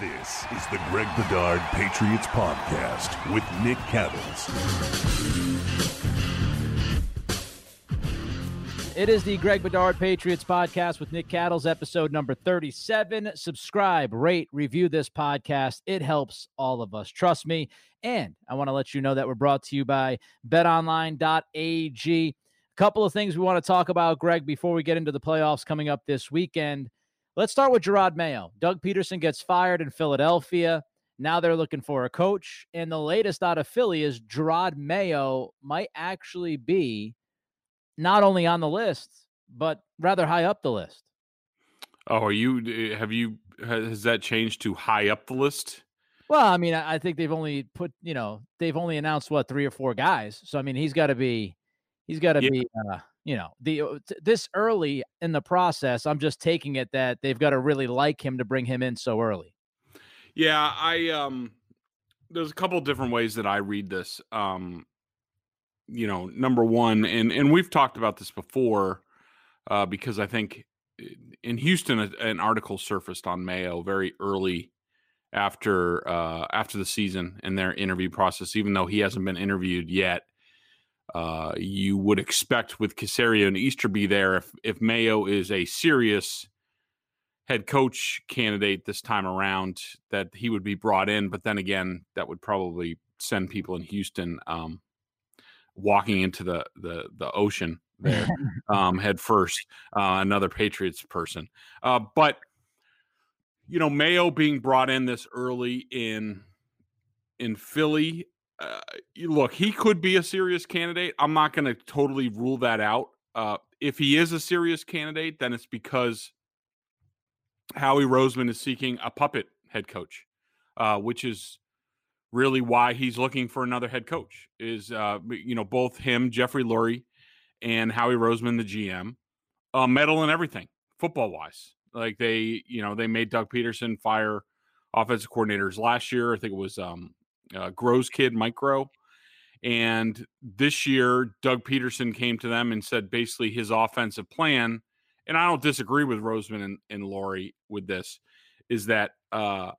This is the Greg Bedard Patriots Podcast with Nick Cattles. It is the Greg Bedard Patriots Podcast with Nick Cattles, episode number 37. Subscribe, rate, review this podcast. It helps all of us. Trust me. And I want to let you know that we're brought to you by betonline.ag. A couple of things we want to talk about, Greg, before we get into the playoffs coming up this weekend. Let's start with Jerod Mayo. Doug Pederson gets fired in Philadelphia. Now they're looking for a coach. And the latest out of Philly is Jerod Mayo might actually be not only on the list, but rather high up the list. Oh, are you have you has that changed to high up the list? Well, I mean, I think they've only put, you know, they've only announced what three or four guys. So I mean, he's got to be he's got to yeah. be uh, you know the uh, this early in the process i'm just taking it that they've got to really like him to bring him in so early. Yeah i um there's a couple different ways that i read this um you know number one and and we've talked about this before uh because i think in houston an article surfaced on mayo very early after uh after the season and their interview process even though he hasn't been interviewed yet uh, you would expect with Caserio and Easterby there, if if Mayo is a serious head coach candidate this time around, that he would be brought in. But then again, that would probably send people in Houston um, walking into the the the ocean there um, head first. Uh, another Patriots person, uh, but you know Mayo being brought in this early in in Philly uh, look, he could be a serious candidate. I'm not going to totally rule that out. Uh, if he is a serious candidate, then it's because Howie Roseman is seeking a puppet head coach, uh, which is really why he's looking for another head coach. Is uh, you know both him, Jeffrey Lurie, and Howie Roseman, the GM, uh, meddle in everything football wise. Like they, you know, they made Doug Pederson fire offensive coordinators last year. I think it was um, uh, Groh's kid, Mike Groh. And this year, Doug Pederson came to them and said basically his offensive plan, and I don't disagree with Roseman and, and Lurie with this, is that uh,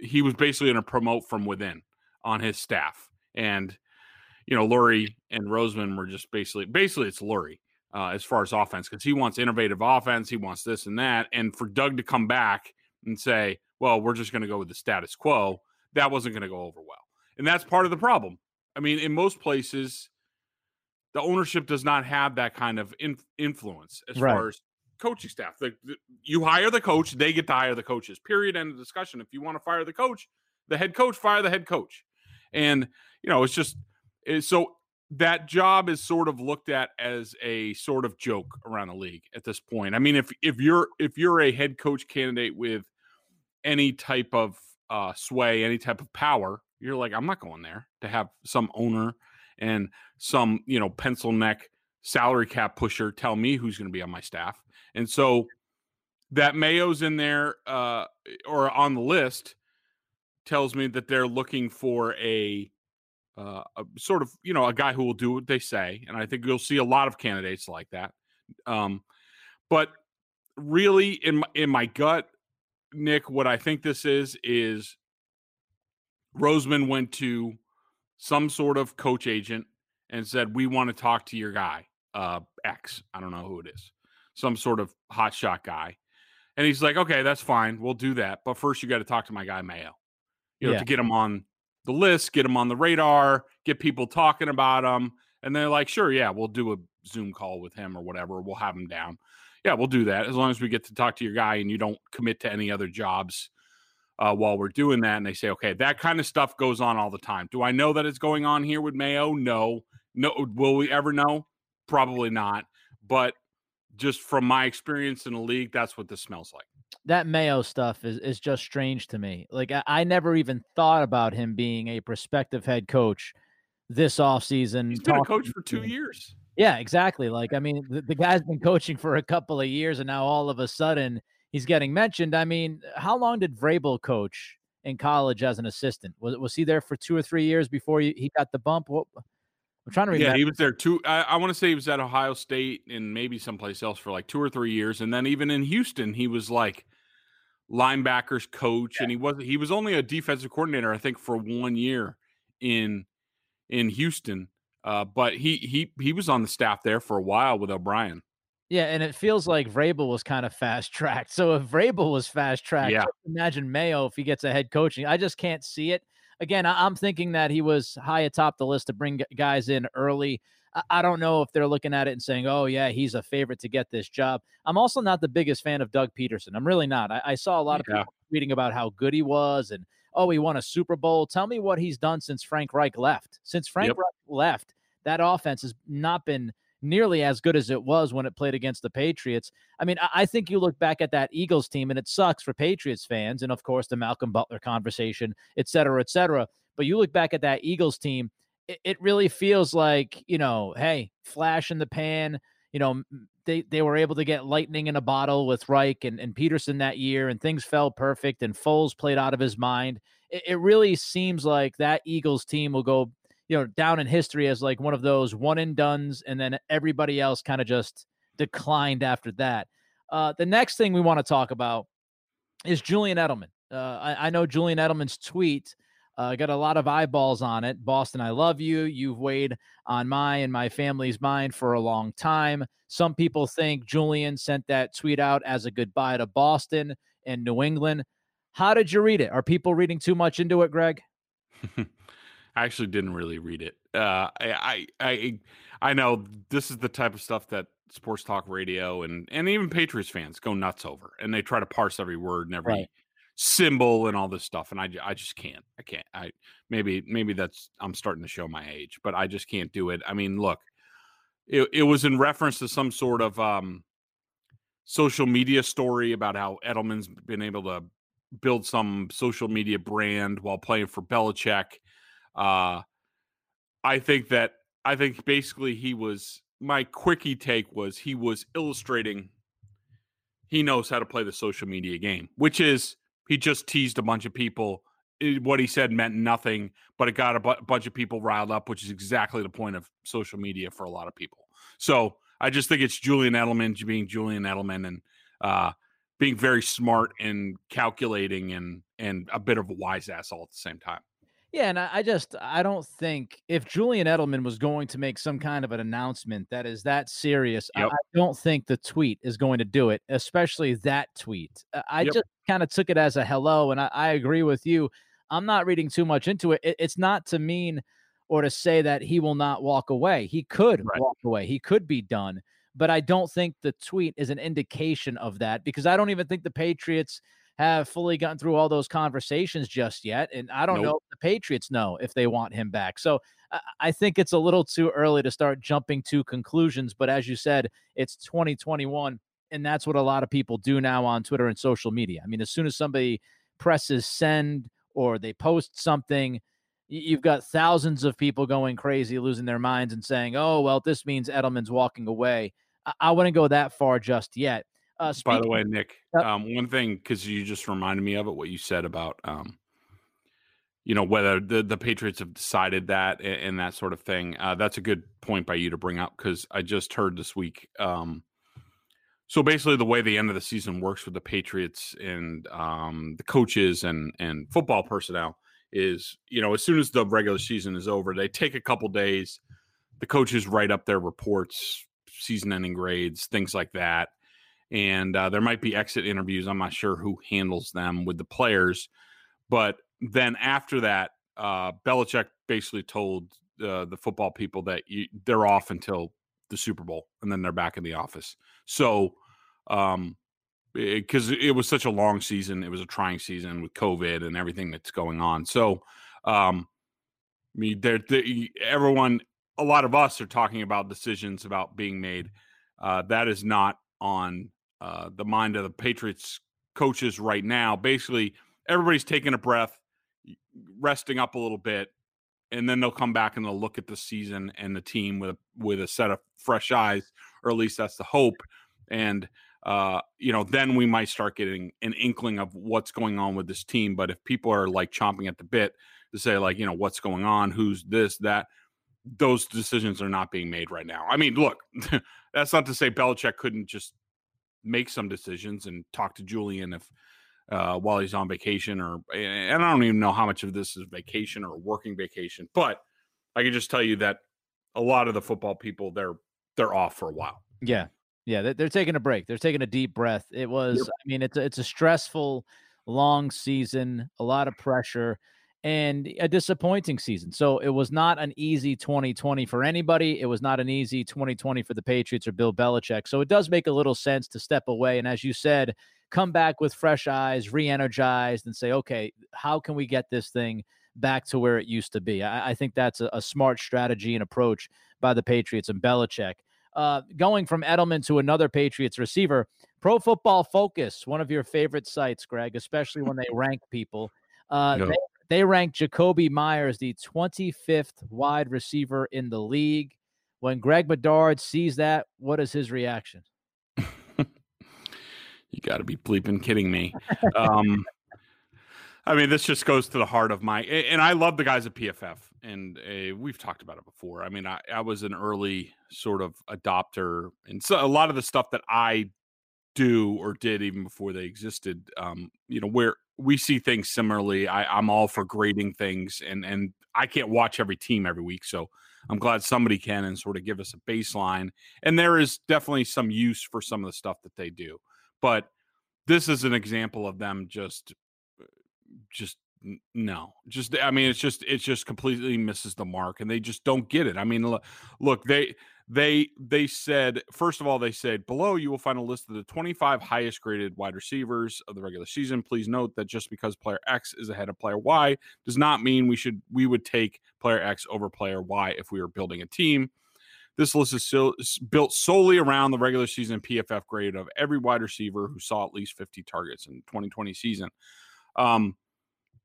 he was basically going to promote from within on his staff. And, you know, Lurie and Roseman were just basically, basically it's Lurie uh, as far as offense, because he wants innovative offense. He wants this and that. And for Doug to come back and say, well, we're just going to go with the status quo that wasn't going to go over well. And that's part of the problem. I mean, in most places, the ownership does not have that kind of in, influence as right. far as coaching staff. You hire the coach, they get to hire the coaches. Period. End of discussion. If you want to fire the coach, the head coach, fire the head coach. And you know, it's just it's so that job is sort of looked at as a sort of joke around the league at this point. I mean, if if you're if you're a head coach candidate with any type of uh, sway, any type of power, you're like, I'm not going there to have some owner and some, you know, pencil neck salary cap pusher tell me who's going to be on my staff. And so that Mayo's in there uh, or on the list tells me that they're looking for a, uh, a sort of, you know, a guy who will do what they say. And I think you'll see a lot of candidates like that. Um, but really, in my, in my gut, Nick, what I think this is is Roseman went to some sort of coach agent and said, "We want to talk to your guy, uh, X. I don't know who it is, some sort of hotshot guy." And he's like, "Okay, that's fine. We'll do that, but first you got to talk to my guy Mayo, you know, yeah. to get him on the list, get him on the radar, get people talking about him." And they're like, "Sure, yeah, we'll do a Zoom call with him or whatever. We'll have him down." Yeah, we'll do that as long as we get to talk to your guy and you don't commit to any other jobs uh, while we're doing that. And they say, okay, that kind of stuff goes on all the time. Do I know that it's going on here with Mayo? No. No. Will we ever know? Probably not. But just from my experience in the league, that's what this smells like. that Mayo stuff is is just strange to me. Like I, I never even thought about him being a prospective head coach this offseason. He's been a coach for two years. Yeah, exactly. Like I mean, the, the guy's been coaching for a couple of years, and now all of a sudden he's getting mentioned. I mean, how long did Vrabel coach in college as an assistant? Was was he there for two or three years before he, got the bump? What I'm trying to remember. Yeah, he was there two. I, I want to say he was at Ohio State and maybe someplace else for like two or three years, and then even in Houston, he was like linebackers coach, yeah. and he was he was only a defensive coordinator, I think, for one year in in Houston. Uh, but he he he was on the staff there for a while with O'Brien. Yeah, and it feels like Vrabel was kind of fast tracked. So if Vrabel was fast tracked, yeah. imagine Mayo if he gets a head coaching. I just can't see it. Again, I'm thinking that he was high atop the list to bring guys in early. I don't know if they're looking at it and saying, "Oh yeah, he's a favorite to get this job." I'm also not the biggest fan of Doug Pederson. I'm really not. I, I saw a lot of people reading about how good he was and oh, he won a Super Bowl. Tell me what he's done since Frank Reich left. Since Frank yep. Reich left, that offense has not been nearly as good as it was when it played against the Patriots. I mean, I think you look back at that Eagles team, and it sucks for Patriots fans, and of course the Malcolm Butler conversation, et cetera, et cetera. But you look back at that Eagles team it, it really feels like you know, hey, flash in the pan. You know, they they were able to get lightning in a bottle with Reich and, and Pederson that year, and things fell perfect. And Foles played out of his mind. It, it really seems like that Eagles team will go, you know, down in history as like one of those one and duns, and then everybody else kind of just declined after that. Uh, the next thing we want to talk about is Julian Edelman. Uh, I, I, know Julian Edelman's tweet uh, got a lot of eyeballs on it. Boston, I love you. You've weighed on my and my family's mind for a long time. Some people think Julian sent that tweet out as a goodbye to Boston and New England. How did you read it? Are people reading too much into it, Greg? I actually didn't really read it. Uh, I, I, I, I know this is the type of stuff that sports talk radio and and even Patriots fans go nuts over, and they try to parse every word and every right symbol and all this stuff and I, I just can't i can't i maybe maybe that's i'm starting to show my age but i just can't do it i mean look it, it was in reference to some sort of um social media story about how edelman's been able to build some social media brand while playing for Belichick. Uh I think that I think basically he was my quickie take was he was illustrating he knows how to play the social media game, which is he just teased a bunch of people. what he said meant nothing, but it got a bu- bunch of people riled up, which is exactly the point of social media for a lot of people. So I just think it's Julian Edelman being Julian Edelman and uh, being very smart and calculating and and a bit of a wise ass all at the same time. Yeah, and I just I don't think if Julian Edelman was going to make some kind of an announcement that is that serious, yep. I, don't think the tweet is going to do it, especially that tweet. Uh, I yep. just kind of took it as a hello, and I, I, agree with you. I'm not reading too much into it. it. It's not to mean or to say that he will not walk away. He could right. walk away. He could be done, but I don't think the tweet is an indication of that because I don't even think the Patriots have fully gotten through all those conversations just yet. And I don't nope. know if the Patriots know if they want him back. So I think it's a little too early to start jumping to conclusions. But as you said, it's 2021. And that's what a lot of people do now on Twitter and social media. I mean, as soon as somebody presses send or they post something, you've got thousands of people going crazy, losing their minds and saying, oh, well, this means Edelman's walking away. I, wouldn't go that far just yet. Uh, By the way, Nick, um, one thing because you just reminded me of it, what you said about, um, you know, whether the the Patriots have decided that and, and that sort of thing. Uh, that's a good point by you to bring up because I just heard this week. Um, so basically, the way the end of the season works with the Patriots and um, the coaches and and football personnel is, you know, as soon as the regular season is over, they take a couple days. The coaches write up their reports, season-ending grades, things like that and uh, there might be exit interviews. I'm not sure who handles them with the players, but then after that, uh, Belichick basically told uh, the football people that you, they're off until the Super Bowl, and then they're back in the office. So, um, because it, it, was such a long season, it was a trying season with COVID and everything that's going on. So, um, I mean, everyone, a lot of us are talking about decisions about being made. Uh, that is not on uh, the mind of the Patriots coaches right now. Basically, everybody's taking a breath, resting up a little bit, and then they'll come back and they'll look at the season and the team with a, with a set of fresh eyes, or at least that's the hope. And uh, you know, then we might start getting an inkling of what's going on with this team. But if people are like chomping at the bit to say, like, you know, what's going on, who's this, that, those decisions are not being made right now. I mean, look, that's not to say Belichick couldn't just make some decisions and talk to Julian if uh, while he's on vacation or and I don't even know how much of this is vacation or working vacation, but I can just tell you that a lot of the football people they're they're off for a while. Yeah. Yeah, they're taking a break. They're taking a deep breath. It was yep. I mean it's a, it's a stressful long season, a lot of pressure and a disappointing season. So it was not an easy 2020 for anybody. It was not an easy 2020 for the Patriots or Bill Belichick. So it does make a little sense to step away and as you said, come back with fresh eyes, re-energized and say, "Okay, how can we get this thing back to where it used to be?" I, I think that's a, a, smart strategy and approach by the Patriots and Belichick. Uh, going from Edelman to another Patriots receiver, Pro Football Focus, one of your favorite sites, Greg, especially when they rank people. Uh, they they rank Jakobi Meyers the 25th wide receiver in the league. When Greg Bedard sees that, what is his reaction? you got to be bleeping kidding me. Um, I mean, this just goes to the heart of my, and I love the guys at PFF, and uh, we've talked about it before. I mean, I, I was an early sort of adopter, and so a lot of the stuff that I do or did even before they existed, um, you know, where we see things similarly. I, I'm all for grading things, and and I can't watch every team every week, so I'm glad somebody can and sort of give us a baseline. And there is definitely some use for some of the stuff that they do, but this is an example of them just just no just i mean it's just it's just completely misses the mark and they just don't get it i mean look they they they said first of all they said below you will find a list of the 25 highest graded wide receivers of the regular season. Please note that just because player x is ahead of player y does not mean we should we would take player x over player y if we were building a team. This list is still built solely around the regular season pff grade of every wide receiver who saw at least 50 targets in 2020 season. Um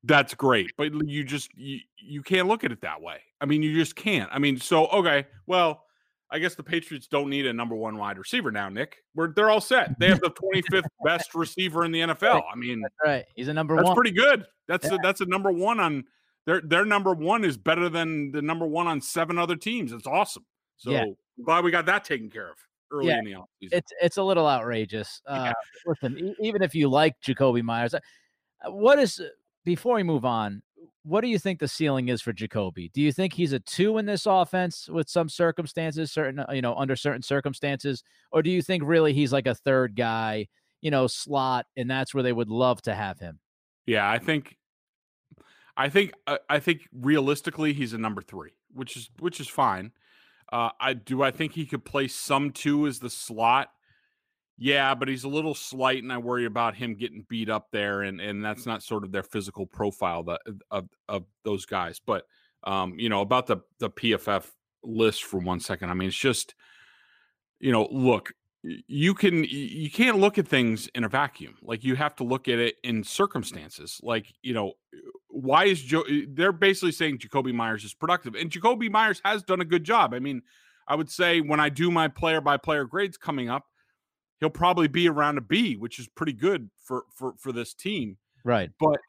that's great but you just you, you can't look at it that way. I mean you just can't. I mean so okay well I guess the Patriots don't need a number one wide receiver now, Nick. We're they're all set. They have the 25th best receiver in the NFL. I mean, that's right. He's a number that's one. That's pretty good. That's yeah. a, that's a number one on their their number one is better than the number one on seven other teams. It's awesome. So yeah. glad we got that taken care of early yeah. in the offseason. It's it's a little outrageous. Uh, listen, even if you like Jakobi Meyers, uh, what is before we move on? What do you think the ceiling is for Jakobi? Do you think he's a two in this offense with some circumstances, certain uh, you know under certain circumstances, or do you think really he's like a third guy, you know, slot, and that's where they would love to have him? Yeah, I think, I think, uh, I think realistically he's a number three, which is which is fine. Uh, I do. I think he could play some two as the slot. Yeah, but he's a little slight, and I worry about him getting beat up there, and and that's not sort of their physical profile that of of those guys. But um, you know about the the PFF list for one second. I mean, it's just you know, look, you can you can't look at things in a vacuum. Like you have to look at it in circumstances. Like you know, why is Joe? They're basically saying Jakobi Meyers is productive, and Jakobi Meyers has done a good job. I mean, I would say when I do my player by player grades coming up he'll probably be around a B, which is pretty good for for for this team. Right. But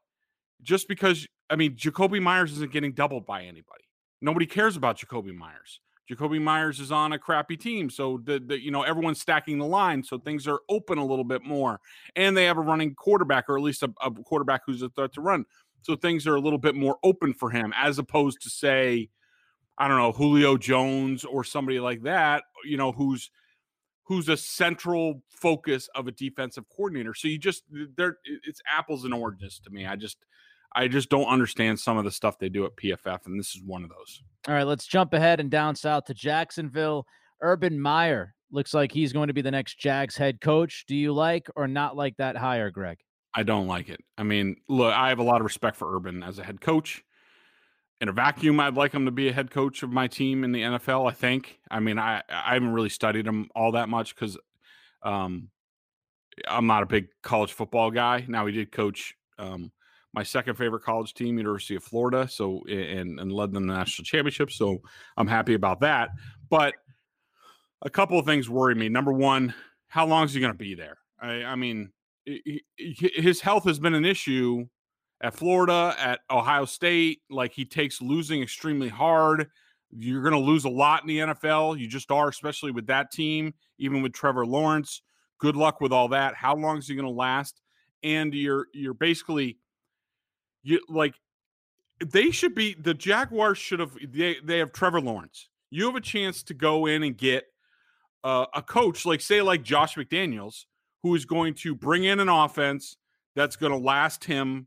just because I mean Jakobi Meyers isn't getting doubled by anybody. Nobody cares about Jakobi Meyers. Jakobi Meyers is on a crappy team, so the, the you know everyone's stacking the line, so things are open a little bit more, and they have a running quarterback, or at least a, a quarterback who's a threat to run, so things are a little bit more open for him, as opposed to say, I don't know, Julio Jones or somebody like that, you know, who's who's a central focus of a defensive coordinator. So you just there it's apples and oranges to me. I just I just don't understand some of the stuff they do at PFF, and this is one of those. All right, let's jump ahead and down south to Jacksonville. Urban Meyer looks like he's going to be the next Jags head coach. Do you like or not like that hire, Greg? I don't like it. I mean, look, I have a lot of respect for Urban as a head coach in a vacuum, I'd like him to be a head coach of my team in the NFL. I think. I mean, I I haven't really studied him all that much because, um, I'm not a big college football guy. Now he did coach um, my second favorite college team, University of Florida, so and and led them to the national championship. So I'm happy about that. But a couple of things worry me. Number one, how long is he going to be there? I, I mean, his health has been an issue at Florida, at Ohio State. Like he takes losing extremely hard. You're going to lose a lot in the NFL. You just are, especially with that team, even with Trevor Lawrence. Good luck with all that. How long is he going to last? And you're you're basically you like they should be the Jaguars should have they they have Trevor Lawrence. You have a chance to go in and get uh, a coach like say like Josh McDaniels who is going to bring in an offense that's going to last him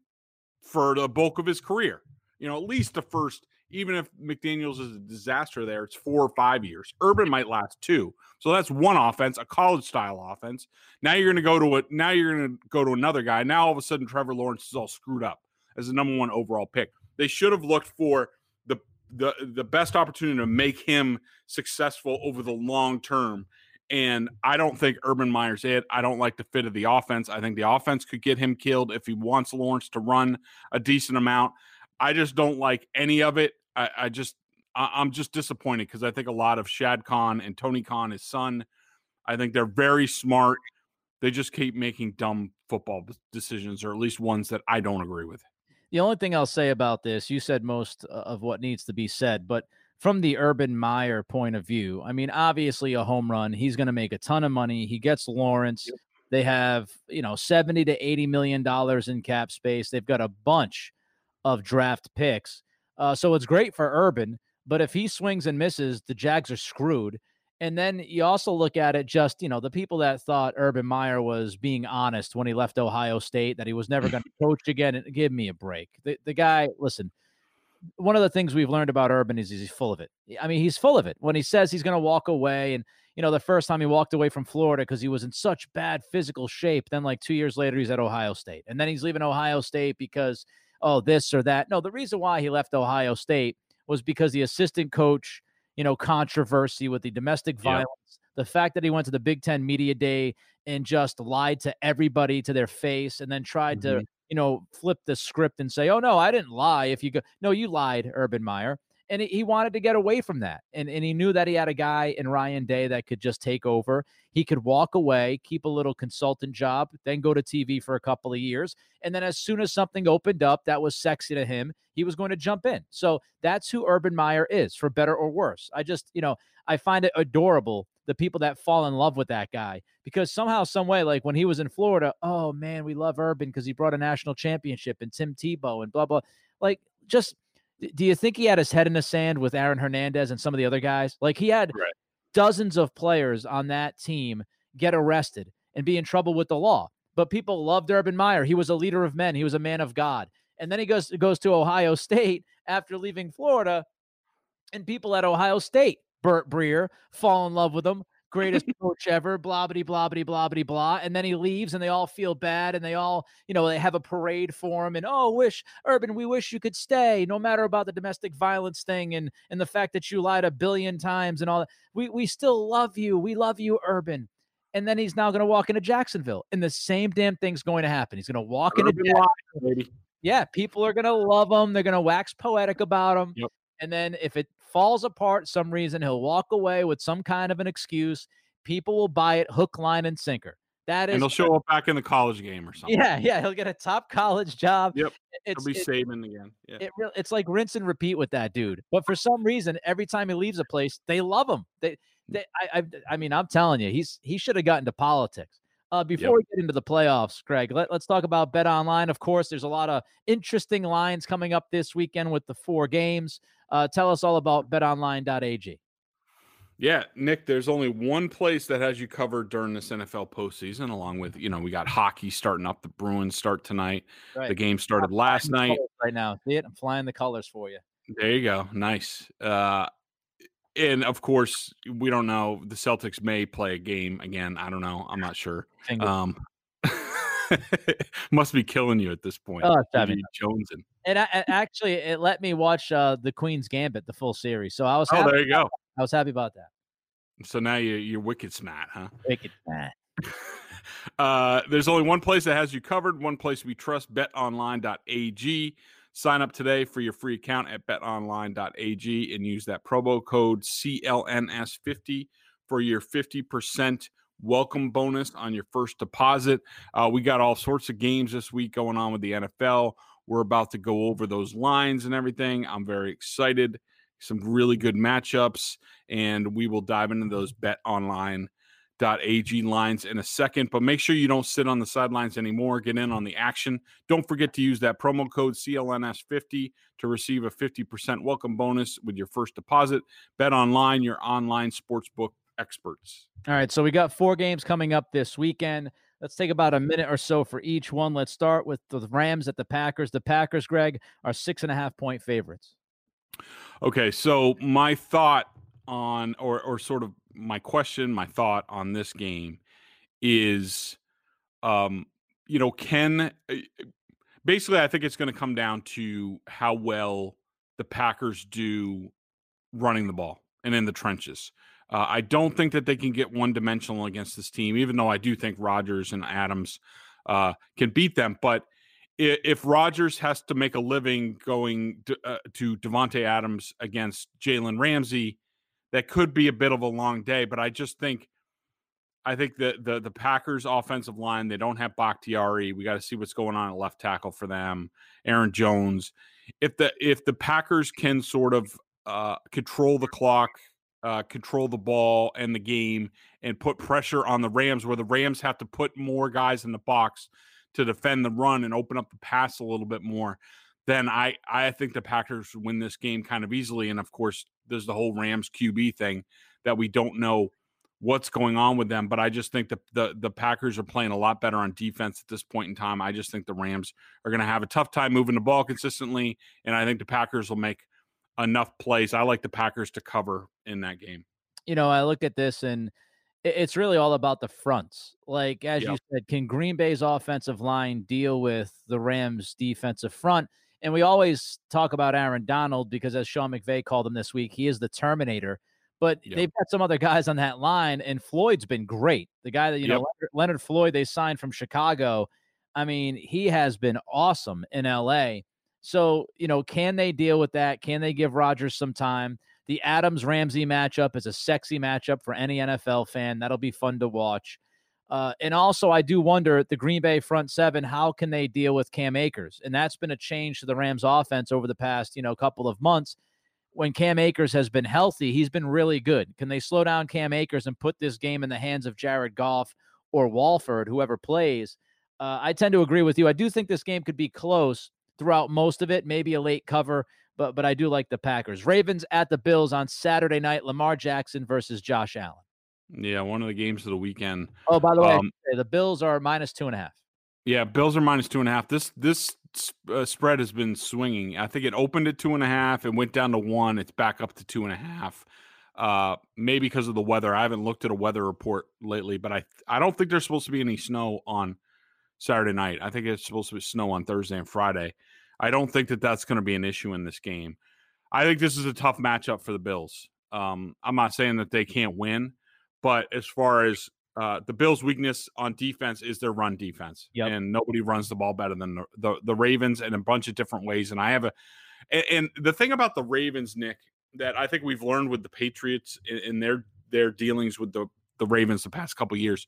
for the bulk of his career. You know, at least the first even if McDaniels is a disaster there, it's four or five years. Urban might last two. So that's one offense, a college style offense. Now you're to go to a now you're to go to another guy. Now all of a sudden Trevor Lawrence is all screwed up as the number one overall pick. They should have looked for the the the best opportunity to make him successful over the long term. And I don't think Urban Meyer's it. I don't like the fit of the offense. I think the offense could get him killed if he wants Lawrence to run a decent amount. I just don't like any of it. I, I just I, am just disappointed because I think a lot of Shad Khan and Tony Khan, his son, I think they're very smart. They just keep making dumb football decisions, or at least ones that I don't agree with. The only thing I'll say about this, you said most uh, of what needs to be said, but from the Urban Meyer point of view, I mean, obviously a home run. He's going to make a ton of money. He gets Lawrence. Yep. They have, you know, 70 to 80 million dollars in cap space. They've got a bunch of draft picks. Uh, so it's great for Urban, but if he swings and misses, the Jags are screwed. And then you also look at it just, you know, the people that thought Urban Meyer was being honest when he left Ohio State, that he was never going to coach again. Give me a break. The, the guy, listen, one of the things we've learned about Urban is he's full of it. I mean, he's full of it. When he says he's going to walk away, and, you know, the first time he walked away from Florida because he was in such bad physical shape, then like two years later, he's at Ohio State. And then he's leaving Ohio State because, oh, this or that. No, the reason why he left Ohio State was because the assistant coach you know, controversy with the domestic violence, yep. The fact that he went to the Big Ten Media Day and just lied to everybody to their face and then tried mm-hmm. to, you know, flip the script and say, oh, no, I didn't lie. If you go, no, you lied, Urban Meyer. And he wanted to get away from that. And, and he knew that he had a guy in Ryan Day that could just take over. He could walk away, keep a little consultant job, then go to TV for a couple of years. And then as soon as something opened up that was sexy to him, he was going to jump in. So that's who Urban Meyer is, for better or worse. I just, you know, I find it adorable the people that fall in love with that guy because somehow, some way, like when he was in Florida, oh man, we love Urban because he brought a national championship and Tim Tebow and blah blah. Like, just do you think he had his head in the sand with Aaron Hernandez and some of the other guys? Like he had right. dozens of players on that team get arrested and be in trouble with the law. But people loved Urban Meyer. He was a leader of men. He was a man of God. And then he goes goes to Ohio State after leaving Florida, and people at Ohio State, Burt Breer, fall in love with him greatest coach ever, blah, blah, blah, blah, blah, blah, blah. And then he leaves and they all feel bad and they all, you know, they have a parade for him and, oh, wish, Urban, we wish you could stay no matter about the domestic violence thing and, and the fact that you lied a billion times and all that. We, we still love you. We love you, Urban. And then he's now going to walk into Jacksonville and the same damn thing's going to happen. He's going to walk Urban into Jacksonville. Yeah, people are going to love him. They're going to wax poetic about him. Yep. And then if it falls apart some reason, he'll walk away with some kind of an excuse. People will buy it hook, line, and sinker. That is, and he'll show up back in the college game or something. Yeah, yeah, he'll get a top college job. Yep, it's, he'll be it, saving again. Yeah, it, it's like rinse and repeat with that dude. But for some reason, every time he leaves a place, they love him. They, mm. they, I, I, I mean, I'm telling you, he's he should have gotten to politics. Uh, before yep. we get into the playoffs, Greg, let, us talk about Bet Online. Of course, there's a lot of interesting lines coming up this weekend with the four games. Uh, tell us all about betonline.ag. Yeah, Nick, there's only one place that has you covered during this NFL postseason, along with, you know, we got hockey starting up. The Bruins start tonight. Right. The game started last night. Right now. See it? I'm flying the colors for you. There you go. Nice. Uh, and of course, we don't know. The Celtics may play a game again. I don't know. I'm not sure. Um, must be killing you at this point. Oh, Jonesing. And I, actually, it let me watch uh, the Queen's Gambit, the full series. So I was. Oh, there you go. I was happy about that. So now you you're wicked smart, huh? Wicked smart. uh, there's only one place that has you covered, one place we trust betonline.ag. Sign up today for your free account at betonline.ag and use that promo code CLNS50 for your 50% welcome bonus on your first deposit. Uh, we got all sorts of games this week going on with the NFL. We're about to go over those lines and everything. I'm very excited. Some really good matchups, and we will dive into those bet online ag lines in a second, but make sure you don't sit on the sidelines anymore. Get in on the action. Don't forget to use that promo code CLNS50 to receive a 50% welcome bonus with your first deposit. Bet online, your online sportsbook experts. All right, so we got four games coming up this weekend. Let's take about a minute or so for each one. Let's start with the Rams at the Packers. The Packers, Greg, are six and a half point favorites. Okay, so my thought on, or or sort of my question, my thought on this game is, um, you know, can eh, basically I think it's going to come down to how well the Packers do running the ball and in the trenches. Uh, I don't think that they can get one dimensional against this team, even though I do think Rodgers and Adams uh, can beat them. But if, if Rodgers has to make a living going to, uh, to Davante Adams against Jalen Ramsey, that could be a bit of a long day. But I just think, I think the the the Packers offensive line they don't have Bakhtiari. We got to see what's going on at left tackle for them. Aaron Jones. If the if the Packers can sort of uh, control the clock, uh, control the ball and the game, and put pressure on the Rams, where the Rams have to put more guys in the box to defend the run and open up the pass a little bit more, then I I think the Packers win this game kind of easily. And of course, there's the whole Rams QB thing that we don't know what's going on with them. But I just think the the, the Packers are playing a lot better on defense at this point in time. I just think the Rams are going to have a tough time moving the ball consistently, and I think the Packers will make enough plays. I like the Packers to cover in that game. You know, I look at this and it's really all about the fronts. Like as yep. you said, can Green Bay's offensive line deal with the Rams' defensive front? And we always talk about Aaron Donald because, as Sean McVay called him this week, he is the Terminator. But yep. they've got some other guys on that line, and Floyd's been great. The guy that, you yep. know, Leonard, Leonard Floyd, they signed from Chicago. I mean, he has been awesome in LA. So, you know, can they deal with that? Can they give Rodgers some time? The Adams Ramsey matchup is a sexy matchup for any NFL fan. That'll be fun to watch. Uh, and also, I do wonder at the Green Bay front seven, how can they deal with Cam Akers? And that's been a change to the Rams offense over the past, you know, couple of months. When Cam Akers has been healthy, he's been really good. Can they slow down Cam Akers and put this game in the hands of Jared Goff or Wolford, whoever plays? Uh, I tend to agree with you. I do think this game could be close throughout most of it, maybe a late cover, but but I do like the Packers. Ravens at the Bills on Saturday night. Lamar Jackson versus Josh Allen. Yeah, one of the games of the weekend. Oh, by the way, um, the Bills are minus two and a half. Yeah, Bills are minus two and a half. This this uh, spread has been swinging. I think it opened at two and a half. It went down to one. It's back up to two and a half. Uh, maybe because of the weather. I haven't looked at a weather report lately, but I I don't think there's supposed to be any snow on Saturday night. I think it's supposed to be snow on Thursday and Friday. I don't think that that's going to be an issue in this game. I think this is a tough matchup for the Bills. Um, I'm not saying that they can't win. But as far as uh, the Bills' weakness on defense is their run defense, yep. and nobody runs the ball better than the, the, the Ravens in a bunch of different ways. And I have a, and, and, the thing about the Ravens, Nick, that I think we've learned with the Patriots in, in their their dealings with the the Ravens the past couple years,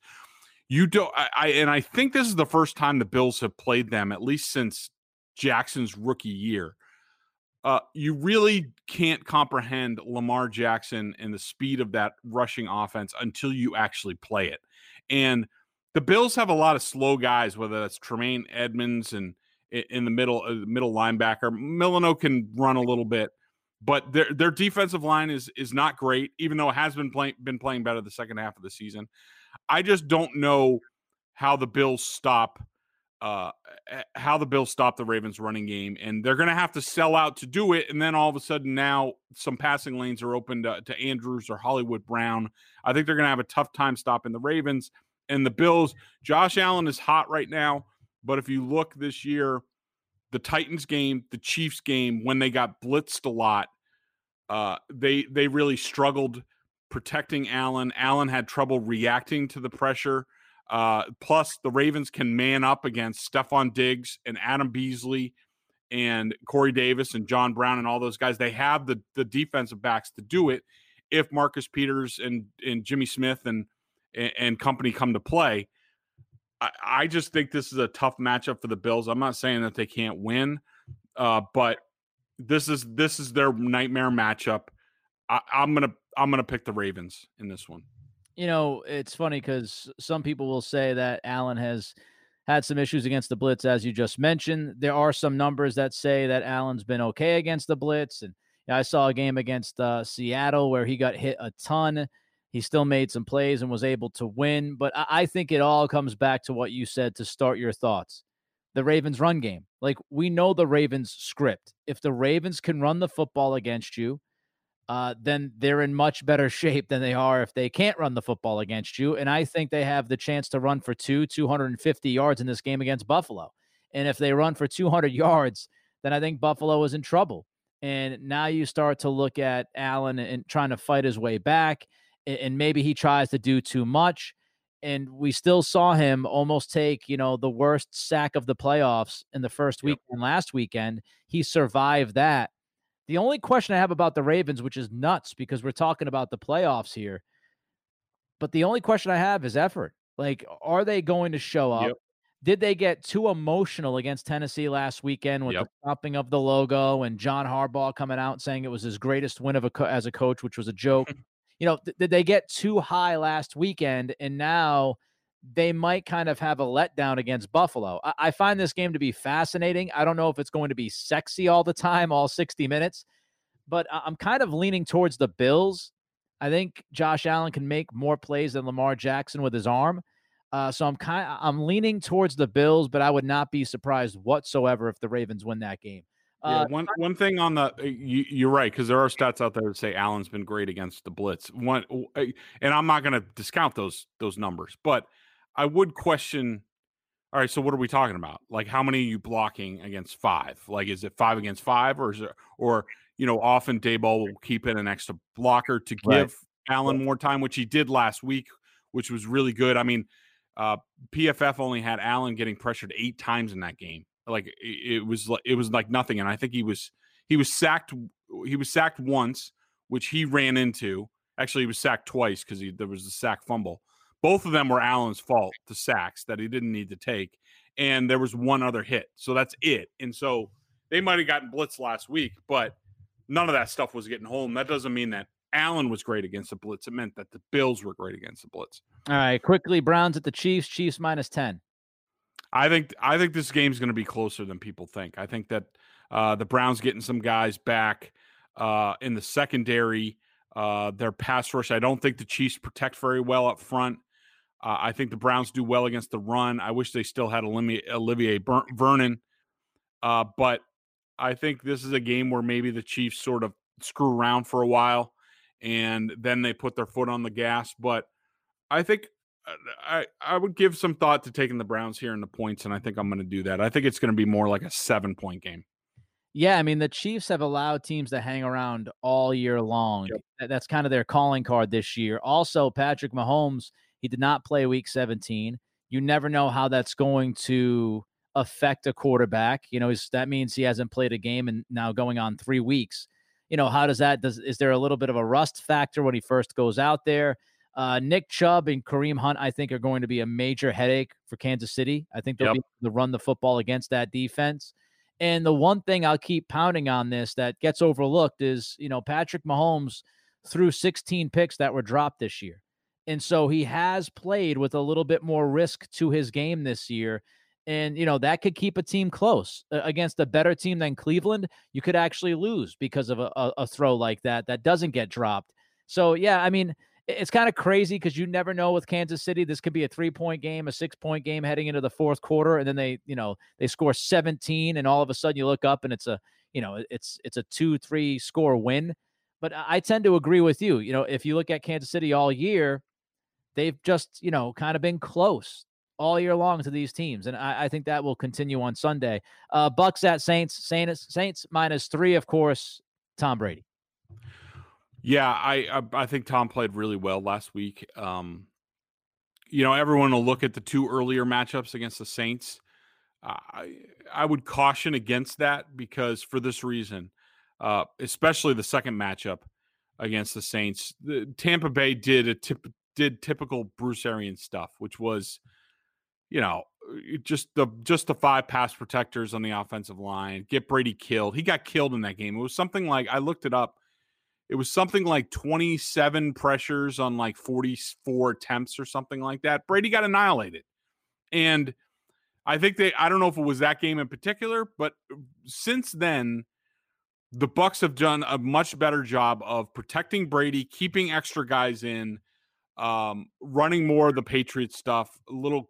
you don't. I, I and I think this is the first time the Bills have played them at least since Jackson's rookie year uh, you really can't comprehend Lamar Jackson and the speed of that rushing offense until you actually play it. And the Bills have a lot of slow guys, whether that's Tremaine Edmunds and in the middle, uh, middle linebacker. Milano can run a little bit, but their their defensive line is is not great, even though it has been playing been playing better the second half of the season. I just don't know how the Bills stop uh, how the Bills stop the Ravens running game, and they're going to have to sell out to do it. And then all of a sudden, now some passing lanes are open to, to Andrews or Hollywood Brown. I think they're going to have a tough time stopping the Ravens and the Bills. Josh Allen is hot right now, but if you look this year, the Titans game, the Chiefs game, when they got blitzed a lot, uh, they they really struggled protecting Allen. Allen had trouble reacting to the pressure Uh, plus, the Ravens can man up against Stefon Diggs and Adam Beasley and Corey Davis and John Brown and all those guys. They have the the defensive backs to do it if Marcus Peters and and Jimmy Smith and and, company come to play. I, I, just think this is a tough matchup for the Bills. I'm not saying that they can't win, uh, but this is this is their nightmare matchup. I, I'm gonna I'm gonna pick the Ravens in this one. You know, it's funny because some people will say that Allen has had some issues against the blitz, as you just mentioned. There are some numbers that say that Allen's been okay against the blitz, and I saw a game against uh, Seattle where he got hit a ton. He still made some plays and was able to win. But I, I think it all comes back to what you said to start your thoughts the Ravens' run game. Like we know the Ravens' script. If the Ravens can run the football against you, uh, then they're in much better shape than they are if they can't run the football against you. And I think they have the chance to run for two, 250 yards in this game against Buffalo. And if they run for 200 yards, then I think Buffalo is in trouble. And now you start to look at Allen and trying to fight his way back, and maybe he tries to do too much. And we still saw him almost take, you know, the worst sack of the playoffs in the first yep. weekend last weekend. He survived that. The only question I have about the Ravens, which is nuts because we're talking about the playoffs here, but the only question I have is effort. Like, are they going to show up? Yep. Did they get too emotional against Tennessee last weekend with yep. the popping of the logo and John Harbaugh coming out saying it was his greatest win of a co- as a coach, which was a joke? you know, th- did they get too high last weekend and now they might kind of have a letdown against Buffalo? I-, I find this game to be fascinating. I don't know if it's going to be sexy all the time, all 60 minutes, but I'm kind of leaning towards the Bills. I think Josh Allen can make more plays than Lamar Jackson with his arm. Uh, so I'm kind I'm leaning towards the Bills, but I would not be surprised whatsoever if the Ravens win that game. Uh, yeah, one one thing on the uh, you, are right because there are stats out there that say Allen's been great against the blitz. One, and I'm not going to discount those those numbers, but I would question. All right, so what are we talking about? Like, how many are you blocking against five? Like, is it five against five, or is it, or you know, often Daboll will keep in an extra blocker to give right. Allen more time, which he did last week, which was really good. I mean, uh, PFF only had Allen getting pressured eight times in that game. Like it, was like it was like nothing. And I think he was he was sacked. He was sacked once, which he ran into. Actually, he was sacked twice because there was a sack fumble. Both of them were Allen's fault, the sacks that he didn't need to take. And there was one other hit. So that's it. And so they might have gotten blitz last week, but none of that stuff was getting home. That doesn't mean that Allen was great against the blitz. It meant that the Bills were great against the blitz. All right, quickly, Browns at the Chiefs. Chiefs minus ten. I think I think this game's going to be closer than people think. I think that uh, the Browns getting some guys back uh, in the secondary. Uh, their pass rush. I don't think the Chiefs protect very well up front. Uh, I think the Browns do well against the run. I wish they still had Olivier, Vernon, uh, but I think this is a game where maybe the Chiefs sort of screw around for a while and then they put their foot on the gas. But I think uh, I I would give some thought to taking the Browns here in the points, and I think I'm going to do that. I think it's going to be more like a seven point game. Yeah, I mean the Chiefs have allowed teams to hang around all year long. Yep. That's kind of their calling card this year. Also, Patrick Mahomes, he did not play Week 17. You never know how that's going to affect a quarterback. You know, that means he hasn't played a game and now going on three weeks you know, how does that does is there a little bit of a rust factor when he first goes out there? Uh, Nick Chubb and Kareem Hunt, I think, are going to be a major headache for Kansas City. I think they'll yep. be able to run the football against that defense. And the one thing I'll keep pounding on this that gets overlooked is, you know, Patrick Mahomes threw 16 picks that were dropped this year. And so he has played with a little bit more risk to his game this year. And, you know, that could keep a team close against a better team than Cleveland. You could actually lose because of a, a, a throw like that that doesn't get dropped. So, yeah, I mean, it's kind of crazy because you never know with Kansas City. This could be a three point game, a six point game heading into the fourth quarter. And then they, you know, they score 17 and all of a sudden you look up and it's a, you know, it's, it's a two, three score win. But I tend to agree with you. You know, if you look at Kansas City all year, they've just, you know, kind of been close all year long to these teams, and I, I think that will continue on Sunday. Uh, Bucs at Saints, Saints, Saints minus three, of course. Tom Brady. Yeah, I, I, I think Tom played really well last week. Um, you know, everyone will look at the two earlier matchups against the Saints. I I would caution against that because for this reason, uh, especially the second matchup against the Saints, the, Tampa Bay did a tip, did typical Bruce Arians stuff, which was, you know, just the just the five pass protectors on the offensive line, get Brady killed. He got killed in that game. It was something like I looked it up. It was something like 27 pressures on like 44 attempts or something like that. Brady got annihilated. And I think they I don't know if it was that game in particular, but uh, since then the Bucs have done a much better job of protecting Brady, keeping extra guys in, um, running more of the Patriots stuff, little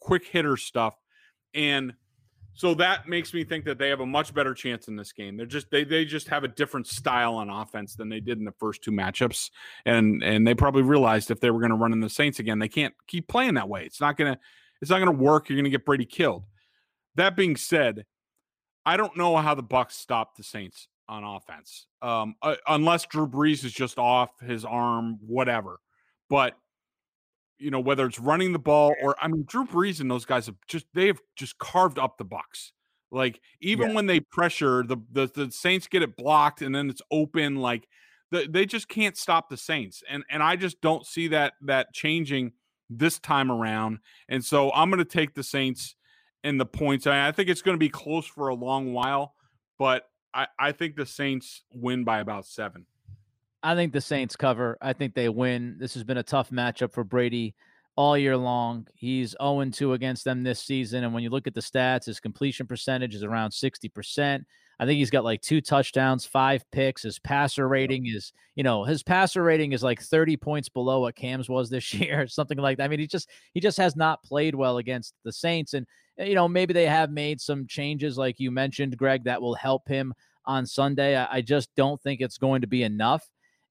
quick hitter stuff, and so that makes me think that they have a much better chance in this game. They're just they they just have a different style on offense than they did in the first two matchups, and and they probably realized if they were going to run in the Saints again, they can't keep playing that way. It's not gonna it's not to work. You're to get Brady killed. That being said, I don't know how the Bucs stop the Saints on offense, um, uh, unless Drew Brees is just off his arm, whatever. But you know whether it's running the ball or I mean Drew Brees and those guys have just they have just carved up the Bucs. Like even yeah. when they pressure the, the the Saints get it blocked and then it's open like the, they just can't stop the Saints and and I just don't see that that changing this time around. And so I'm going to take the Saints in the points. I, I think it's going to be close for a long while, but I, I think the Saints win by about seven. I think the Saints cover. I think they win. This has been a tough matchup for Brady all year long. He's 0 2 against them this season. And when you look at the stats, his completion percentage is around 60%. I think he's got like two touchdowns, five picks. His passer rating is, you know, his passer rating is like 30 points below what Cam's was this year, something like that. I mean, he just he just has not played well against the Saints. And eh, you know, maybe they have made some changes, like you mentioned, Greg, that will help him on Sunday. I, I just don't think it's going to be enough.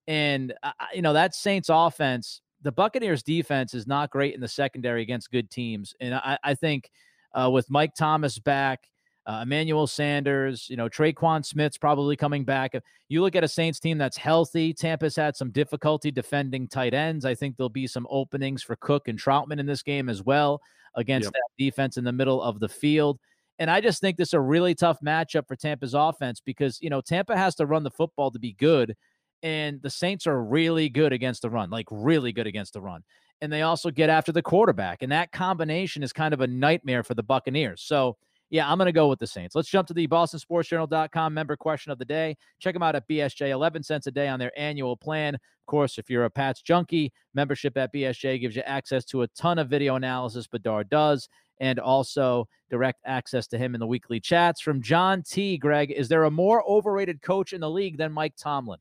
And uh, you know, that Saints offense, the Buccaneers defense is not great in the secondary against good teams. And I, I think uh, with Mike Thomas back uh, Emmanuel Sanders, you know, Tre'Quan Smith's probably coming back. You look at a Saints team that's healthy. Tampa's had some difficulty defending tight ends. I think there'll be some openings for Cook and Trautman in this game as well against yep. that defense in the middle of the field. And I just think this is a really tough matchup for Tampa's offense because, you know, Tampa has to run the football to be good. And the Saints are really good against the run, like really good against the run. And they also get after the quarterback. And that combination is kind of a nightmare for the Buccaneers. So, yeah, I'm going to go with the Saints. Let's jump to the bostonsportsjournal.com member question of the day. Check them out at BSJ, 11 cents a day on their annual plan. Of course, if you're a Pats junkie, membership at BSJ gives you access to a ton of video analysis, Bedard does, and also direct access to him in the weekly chats. From John T. Greg, is there a more overrated coach in the league than Mike Tomlin?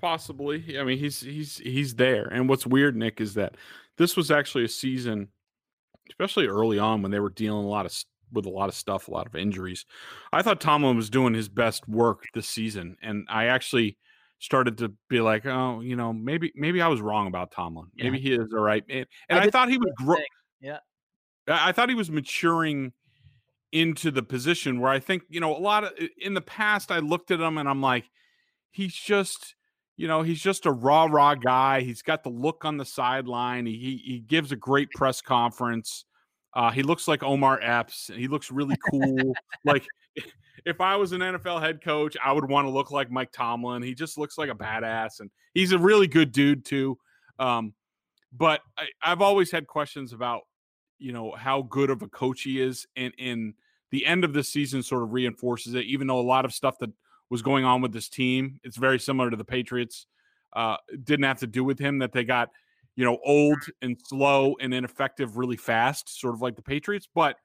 Possibly. I mean, he's he's he's there. And what's weird, Nick, is that this was actually a season, especially early on when they were dealing a lot of with a lot of stuff, a lot of injuries. I thought Tomlin was doing his best work this season, and I actually started to be like, oh, you know, maybe maybe I was wrong about Tomlin. Yeah. Maybe he is all right, and, and I, I thought he was growing. Yeah, I thought he was maturing into the position where I think you know a lot of in the past I looked at him and I'm like, he's just. You know, he's just a raw, raw guy. He's got the look on the sideline. He, he, he gives a great press conference uh, he looks like Omar Epps. He looks really cool. like if I was an NFL head coach, I would want to look like Mike Tomlin. He just looks like a badass, and he's a really good dude too. Um, but I, have always had questions about you know how good of a coach he is, and in the end of the season sort of reinforces it. Even though a lot of stuff that was going on with this team, it's very similar to the Patriots. Uh, didn't have to do with him that they got you know, old and slow and ineffective really fast, sort of like the Patriots. But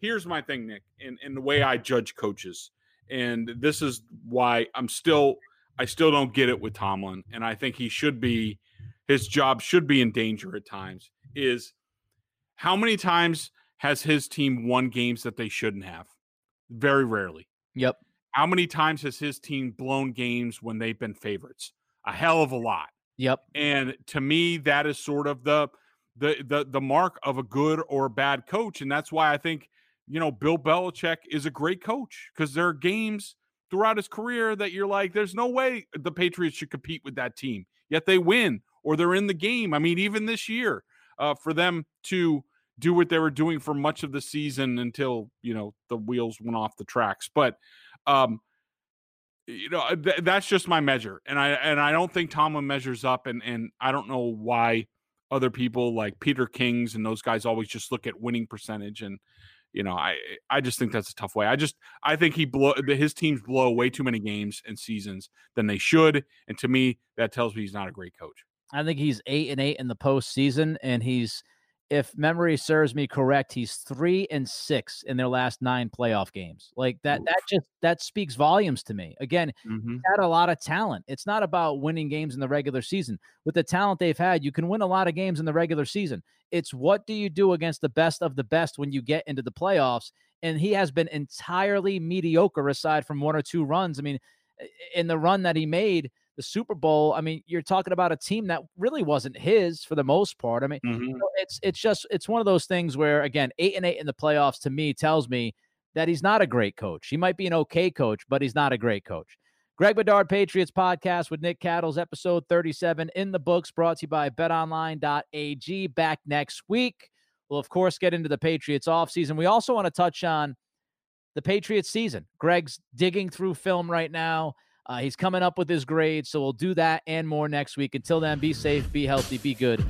here's my thing, Nick, and, and the way I judge coaches. And this is why I'm still I still don't get it with Tomlin. And I think he should be his job should be in danger at times, is how many times has his team won games that they shouldn't have? Very rarely. Yep. How many times has his team blown games when they've been favorites? A hell of a lot. Yep. And to me, that is sort of the the the the mark of a good or bad coach. And that's why I think, you know, Bill Belichick is a great coach because there are games throughout his career that you're like, there's no way the Patriots should compete with that team. Yet they win or they're in the game. I mean, even this year. uh, for them to do what they were doing for much of the season until you know the wheels went off the tracks. But um, you know th- that's just my measure, and I and I don't think Tomlin measures up, and and I don't know why other people like Peter Kings and those guys always just look at winning percentage and you know I I just think that's a tough way. I just I think he blow his teams blow way too many games and seasons than they should, and to me that tells me he's not a great coach. I think he's eight and eight in the postseason, and he's if memory serves me correct, he's three and six in their last nine playoff games. Like that, Oof. that just that speaks volumes to me. Again, mm-hmm. had a lot of talent. It's not about winning games in the regular season. With the talent they've had, you can win a lot of games in the regular season. It's what do you do against the best of the best when you get into the playoffs? And he has been entirely mediocre aside from one or two runs. I mean, in the run that he made the Super Bowl, I mean, you're talking about a team that really wasn't his for the most part. I mean, mm-hmm. you know, it's it's just it's one of those things where again, eight and eight in the playoffs to me tells me that he's not a great coach. He might be an okay coach, but he's not a great coach. Greg Bedard Patriots podcast with Nick Cattles, episode 37 in the books, brought to you by betonline.ag. Back next week. We'll, of course, get into the Patriots offseason. We also want to touch on the Patriots season. Greg's digging through film right now. Uh, he's coming up with his grades, so we'll do that and more next week. Until then, be safe, be healthy, be good.